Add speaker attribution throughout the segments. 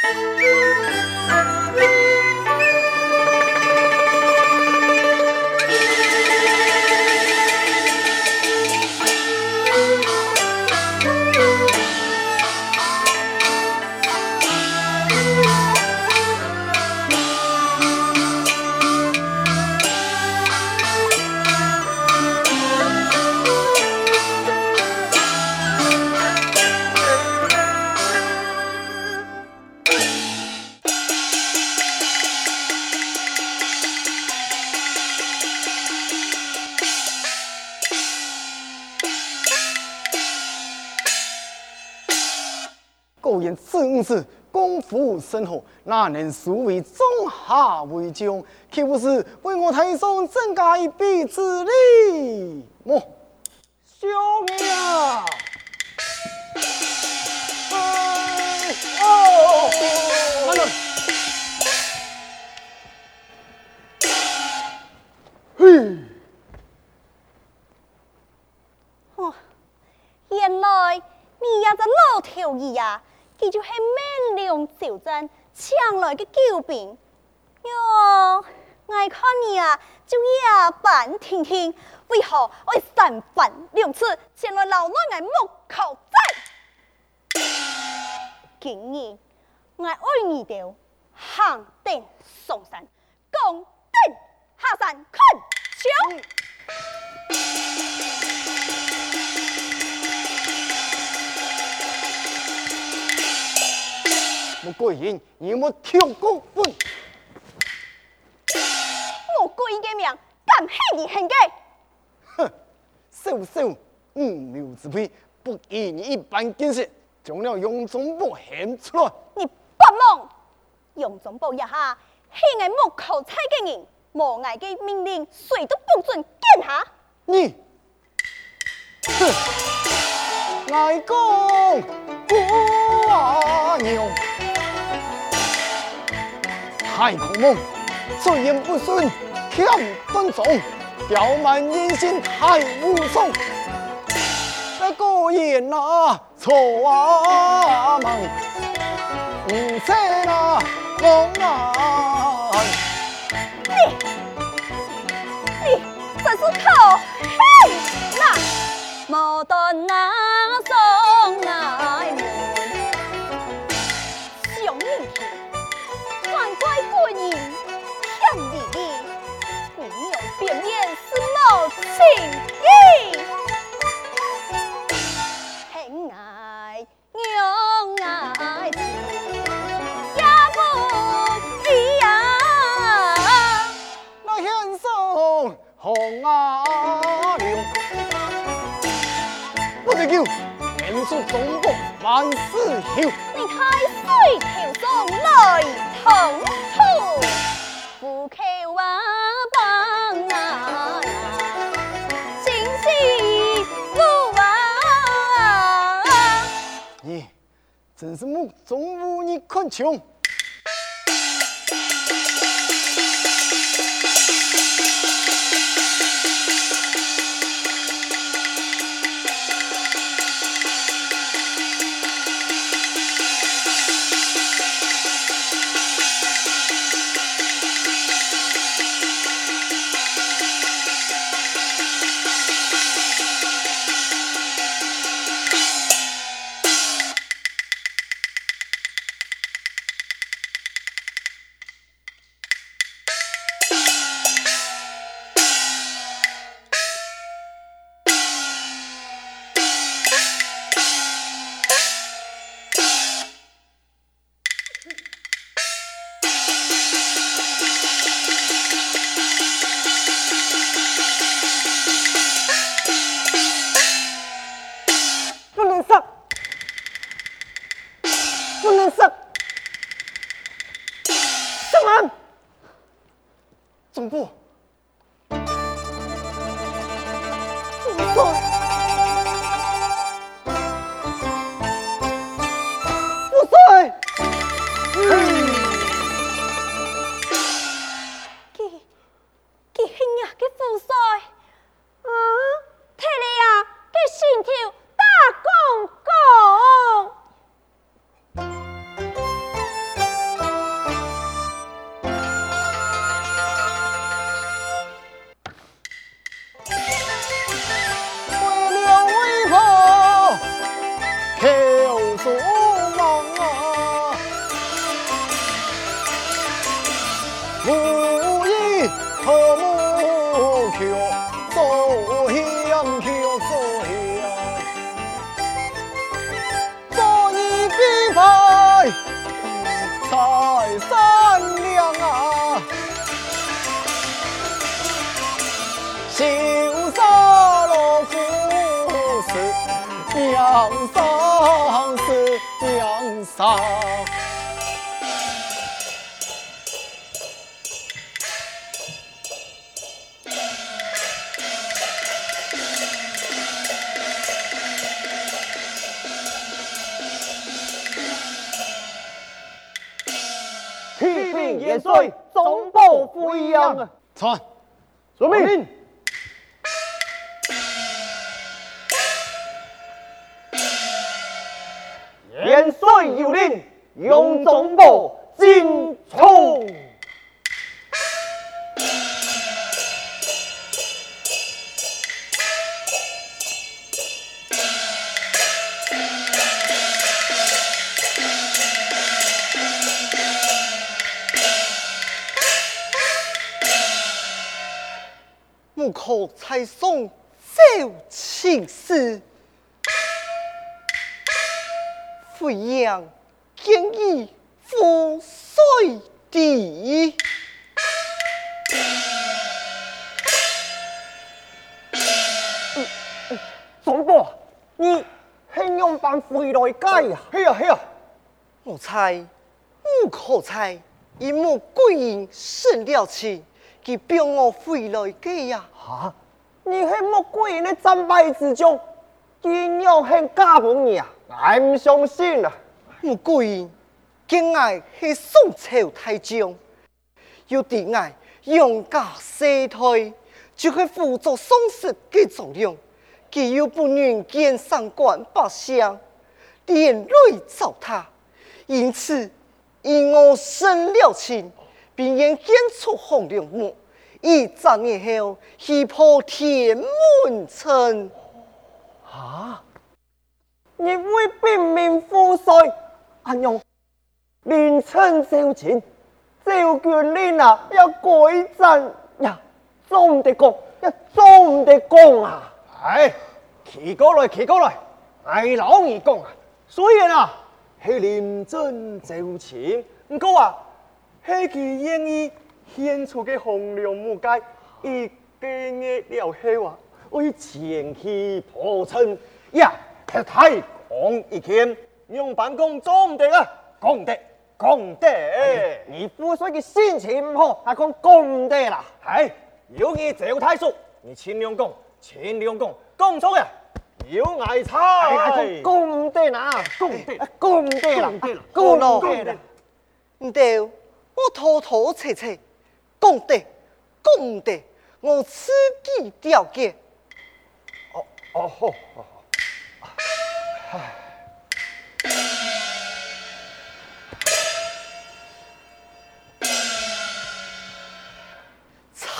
Speaker 1: Música 那，能输为中下为将？岂不是为我太上增加一臂之力？么，兄呀！哎哦，嘿，
Speaker 2: 哦，原来你也在老头儿呀！他就是免粮招战抢来的救兵哟！我看你啊，就夜半天天，为何会三番两次前来扰乱我木口寨？今日我爱你的行定上山，攻定下山，看枪。
Speaker 1: 穆桂英，你有没有听过分？
Speaker 2: 穆的命敢害你恨嘅？
Speaker 1: 哼，少少五牛之辈，不以你一般见识，将了杨宗保献出来。
Speaker 2: 你不梦，杨宗保一下，系我木口差嘅人，无碍嘅命令，谁都不准见下。
Speaker 1: 你，哼，爱讲牛。太狂妄，嘴言不顺，欠端庄，刁蛮言行太无双。那个言啊，错啊忙，唔识那梦啊。
Speaker 2: 你，你真是可恨呐！莫断那送冇情义，恨爱娘爱子也不一
Speaker 1: 样。真是目中无人看穷。
Speaker 3: 梁上是梁上。
Speaker 4: 启禀元帅，总部回营。
Speaker 3: 传，
Speaker 4: 遵命。用中国进冲。
Speaker 3: 木口才送小青丝，飞扬建议覆水地。
Speaker 4: 总部，你还用办回来改呀？
Speaker 3: 嘿呀嘿呀，我猜木口才因木贵人生了情，佢表我回来改呀。
Speaker 4: 哈，你系木贵人的战败之将，竟然系假本嘢啊！我唔相信啊！
Speaker 3: 木贵人敬爱系宋朝大将，要敌爱用家衰退，就会辅助宋室嘅作用。佢又不愿见上官百相，连累糟蹋，因此因我生了情，便愿献出红良木，以战日后去破天门城。
Speaker 4: 啊！你为兵民赋税，安用连城招钱，赵军令啊，要改战呀，总得讲，要总得讲啊！
Speaker 5: 哎，起过来，起过来，哎，老二讲啊，虽然啊，系临阵招钱，不过啊，系佢愿意献出嘅红良木盖，一个月了后啊，为前期破城呀，太讲一天，用办公做唔得啊，讲得，讲得，
Speaker 4: 你赋税嘅心情唔好，还讲讲唔得啦，
Speaker 5: 哎，有你赵太叔，你秦良公。秦良公，讲错呀！有爱才，
Speaker 4: 讲唔得啦，讲唔得，讲唔得啦，
Speaker 3: 讲唔得啦，唔对，我拖拖扯扯，讲得，讲唔得，我自己调解。
Speaker 5: 哦哦好，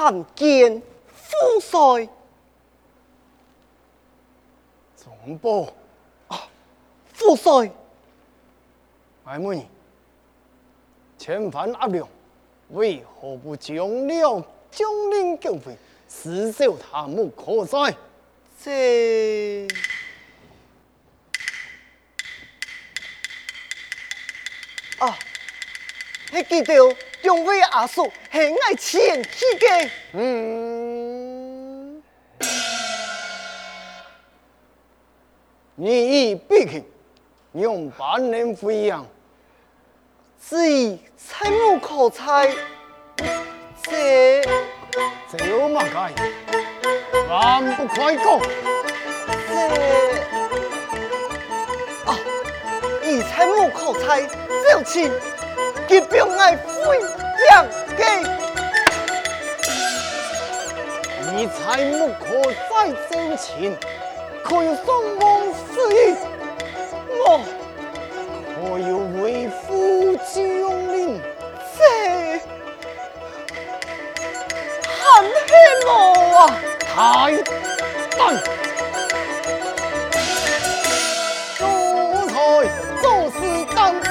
Speaker 3: 参见父帅。
Speaker 1: 总部？
Speaker 3: 啊，父帅，
Speaker 1: 爱妹，千帆压量，为何不将了将领救回，死守他木可在？
Speaker 3: 这。啊，还记得两位阿叔很爱钱去嘅，
Speaker 1: 嗯，你毕竟用半年费用，
Speaker 3: 至于财木可猜，这
Speaker 1: 这有嘛该？万不快讲，
Speaker 3: 这啊，以财木可猜，就请佢表爱飞扬嘅，
Speaker 1: 你财木可再挣钱，可有双亡之意？
Speaker 3: 我
Speaker 1: 可有为父将领？
Speaker 3: 这很黑我啊！
Speaker 1: 太笨！奴才做事胆不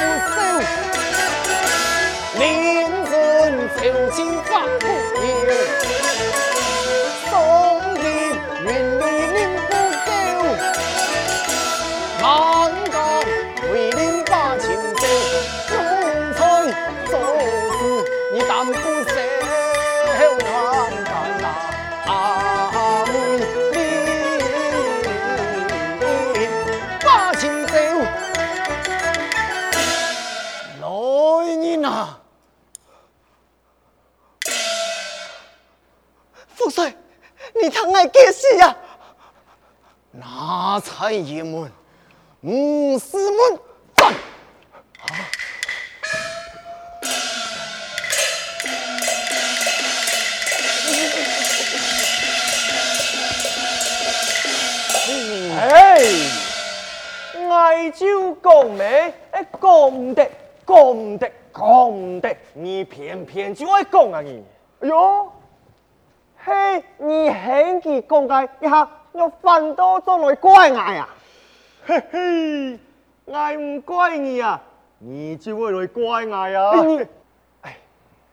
Speaker 1: 人就请发不了，爷们，五师门战！
Speaker 5: 哎，我就讲咩？哎，讲唔得，讲唔得，讲唔得，你偏偏就爱讲啊你！
Speaker 4: 哎呦，嘿，你很奇讲嘅一下，又反倒做来怪我呀？
Speaker 5: 嘿嘿，我唔怪你啊，你就会来怪我呀？
Speaker 4: 哎，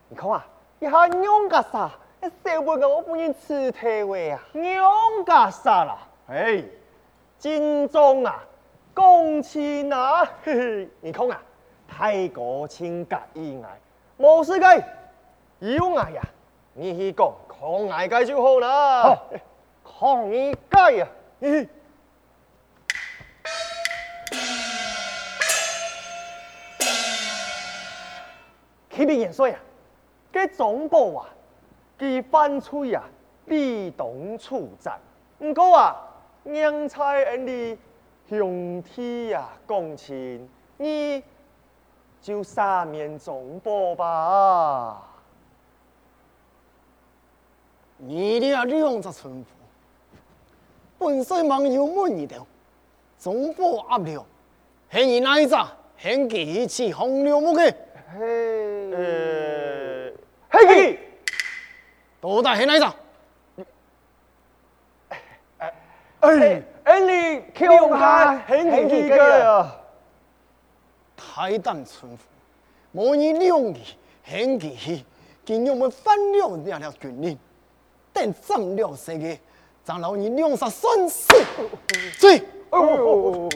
Speaker 4: 你看啊，一下娘家啥？小辈个我不认吃体味啊，
Speaker 5: 娘家啥啦？哎。金钟啊，公亲啊，嘿嘿，你看啊，太过情格意外，冇事嘅，有爱呀，你去讲抗爱嘅就好啦，
Speaker 4: 抗你解呀，
Speaker 5: 嘿，启禀元帅啊，这总部啊，佢犯罪啊，立冬处斩，不过啊。娘在恩里兄弟呀，共情，你就赦免总部吧。
Speaker 1: 你俩两只村夫，本身忙有闷一点，总部压了，系你哪一只？先给一起红牛木嘅。
Speaker 4: 嘿，
Speaker 5: 呃，嘿，
Speaker 1: 都带系哪一只？
Speaker 5: 哎，哎，你强下很几个呀？
Speaker 1: 太单村夫，莫以两义很几，今日我们翻了两条军令，等斩了谁个，咱老你两杀算死。追！
Speaker 5: 哦，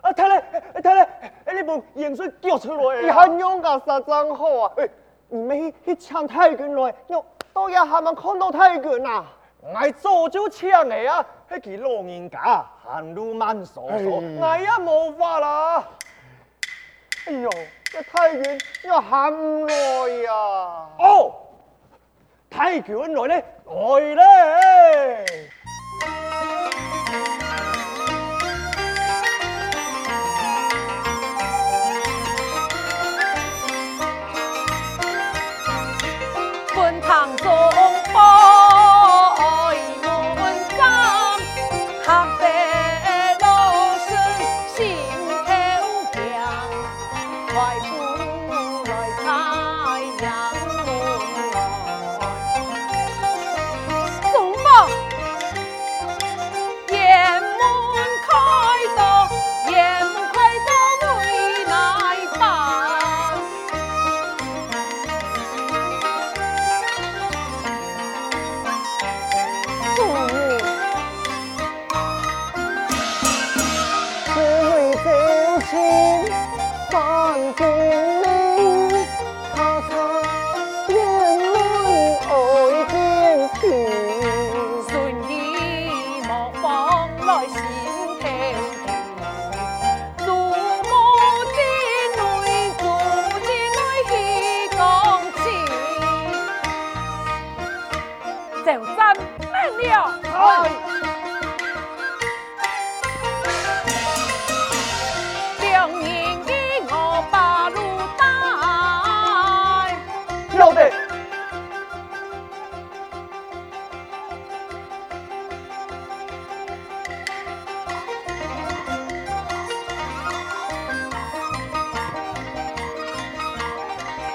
Speaker 5: 啊，太嘞，太嘞，哎，你把盐水叫出来。
Speaker 4: 你还用个啥账号啊？哎，你们去抢太君来，哟，都要他们看到太君呐。
Speaker 5: 我早就抢你啊！那个老人家 hand 路慢嗦嗦，我也冇法啦。
Speaker 4: 哎呦，这太君要喊唔来呀！
Speaker 5: 哦，太君来咧，来咧！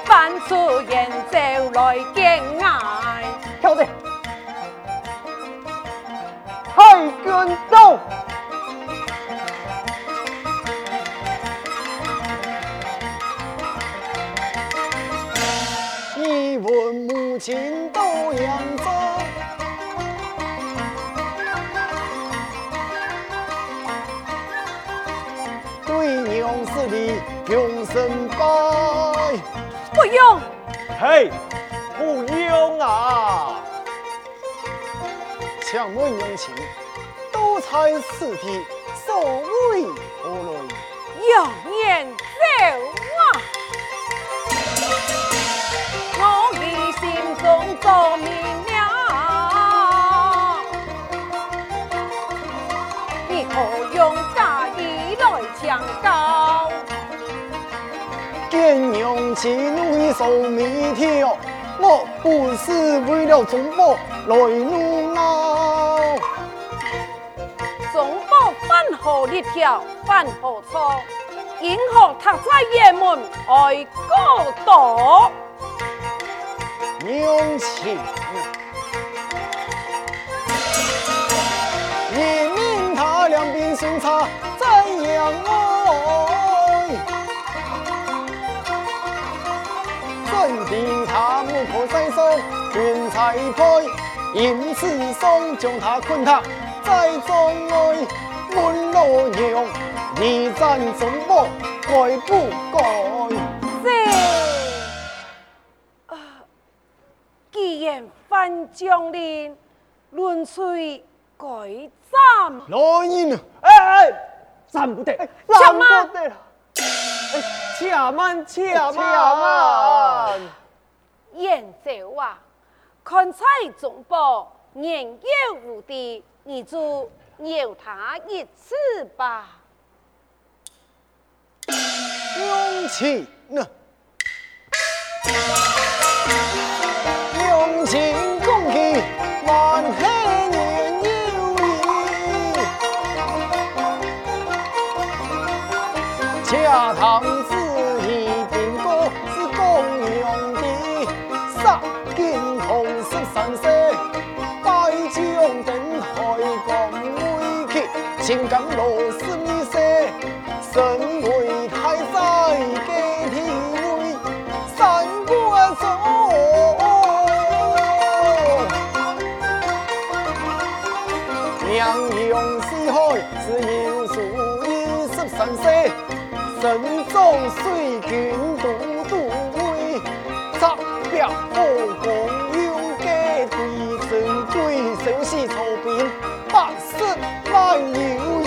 Speaker 2: 翻出言就来见爱，
Speaker 4: 晓得。太君到，
Speaker 1: 你问母亲多养子，对娘是你永生拜。
Speaker 2: 用。
Speaker 5: 嘿，不用啊！
Speaker 1: 强问用情，多才此地，所谓何论？
Speaker 2: 有言走啊！
Speaker 1: 我的心中
Speaker 6: 早明了，你何用大义来强高？
Speaker 1: 见用情。力受米条，我不是为了中国来努劳。
Speaker 6: 中国饭后一条，饭后错，银河塔在也门爱过多。
Speaker 1: 勇气，人民他两鬓生茶在扬爱，真的他目可再生，云彩配，因此送将他困他在中爱，问老娘，你赞中国该不该？
Speaker 6: 范将领，论罪改斩。
Speaker 1: 老人，
Speaker 5: 哎哎，斩不得，
Speaker 6: 斩不
Speaker 5: 得了。哎，且慢，且慢。
Speaker 6: 燕州啊，看在中报年幼无敌，你就饶他一次吧。
Speaker 1: 勇气呢？勇气。万黑年有意，家堂情感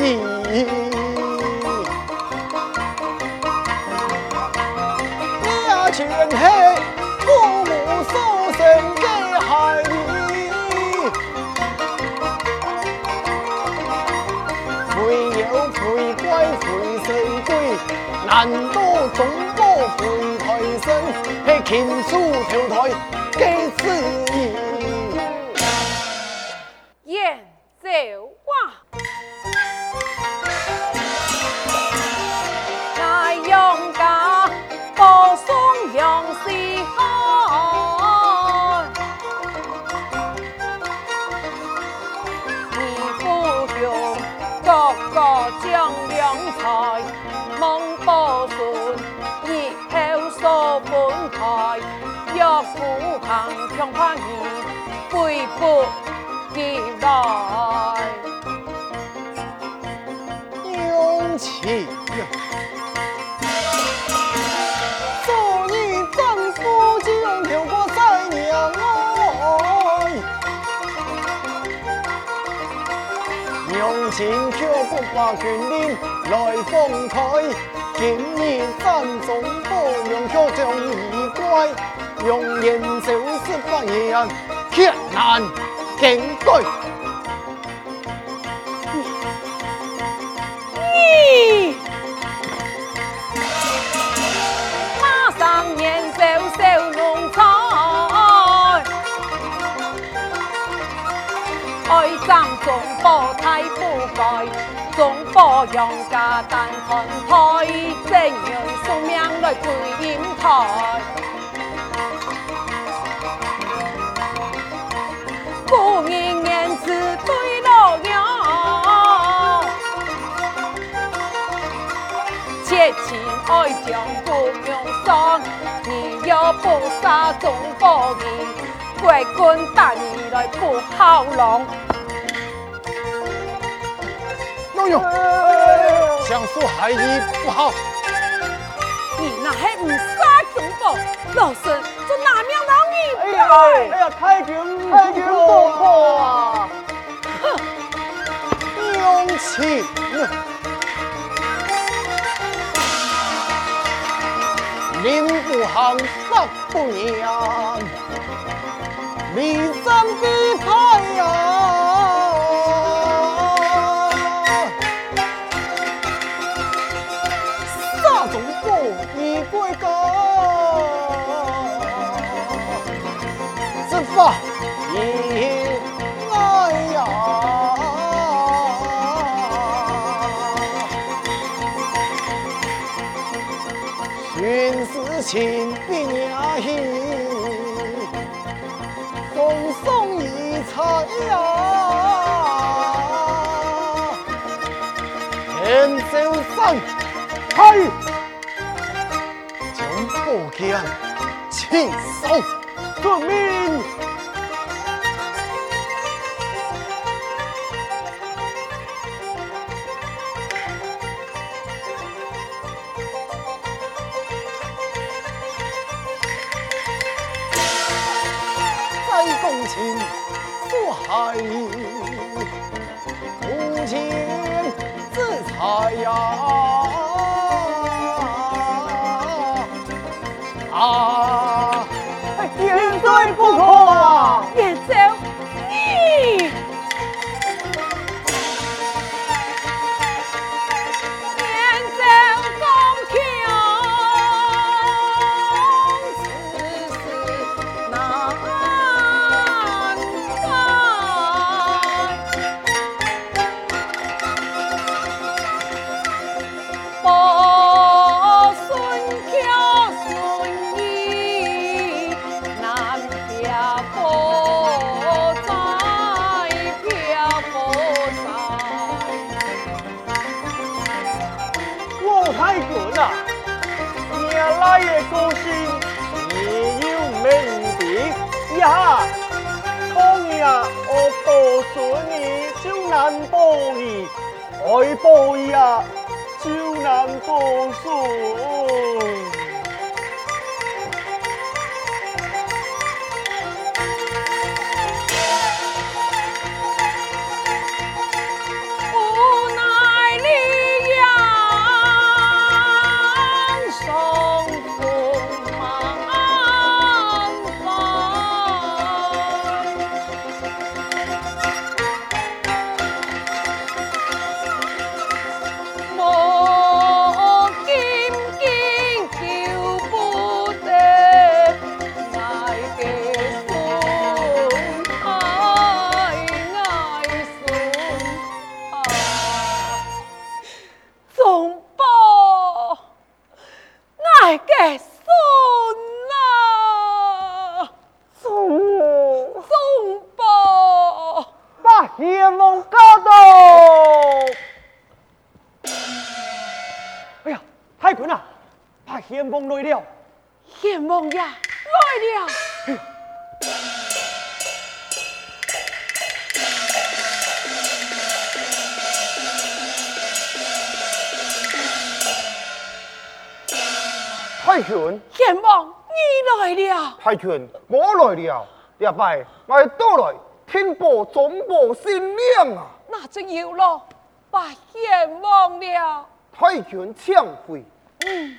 Speaker 1: 有
Speaker 6: 行强怕你背不起来。
Speaker 1: 勇气，做你丈夫就用条过在娘爱，用情却不把权力。来奉陪，今日咱总不用却将衣怪，用言就是发言，天难警对。
Speaker 6: 你马上念走小奴才，爱咱总不太不该。中波杨家丹团台，正用宿命来归阴台。不应言辞对老娘，爱将不用伤。你要不杀中波人，归军打你来不好龙。
Speaker 1: 相素孩儿不好，
Speaker 6: 你那还唔杀中宝，老孙就拿命让你。
Speaker 5: 哎呀，太君太君不好啊！
Speaker 1: 哼，勇气，宁不行杀不娘，你怎比他呀？吧，咦，哎呀，寻思情比呀稀，风送一彩呀，天走山，嗨，将宝剑起手。
Speaker 5: 革命。
Speaker 6: 难报
Speaker 5: 你，爱报呀就
Speaker 6: 难报数。爱嘅孙啊，
Speaker 4: 祖母，
Speaker 6: 总报
Speaker 4: 把天王搞到。
Speaker 5: 哎呀，太君啊，把献凤来了。
Speaker 6: 阎王呀来了。
Speaker 4: 太君，
Speaker 6: 阎王你来了，
Speaker 4: 太君，我来了。一拜，我到来拼搏总保新娘啊！
Speaker 6: 那就有了，拜阎王了。
Speaker 4: 太君请回。
Speaker 6: 嗯。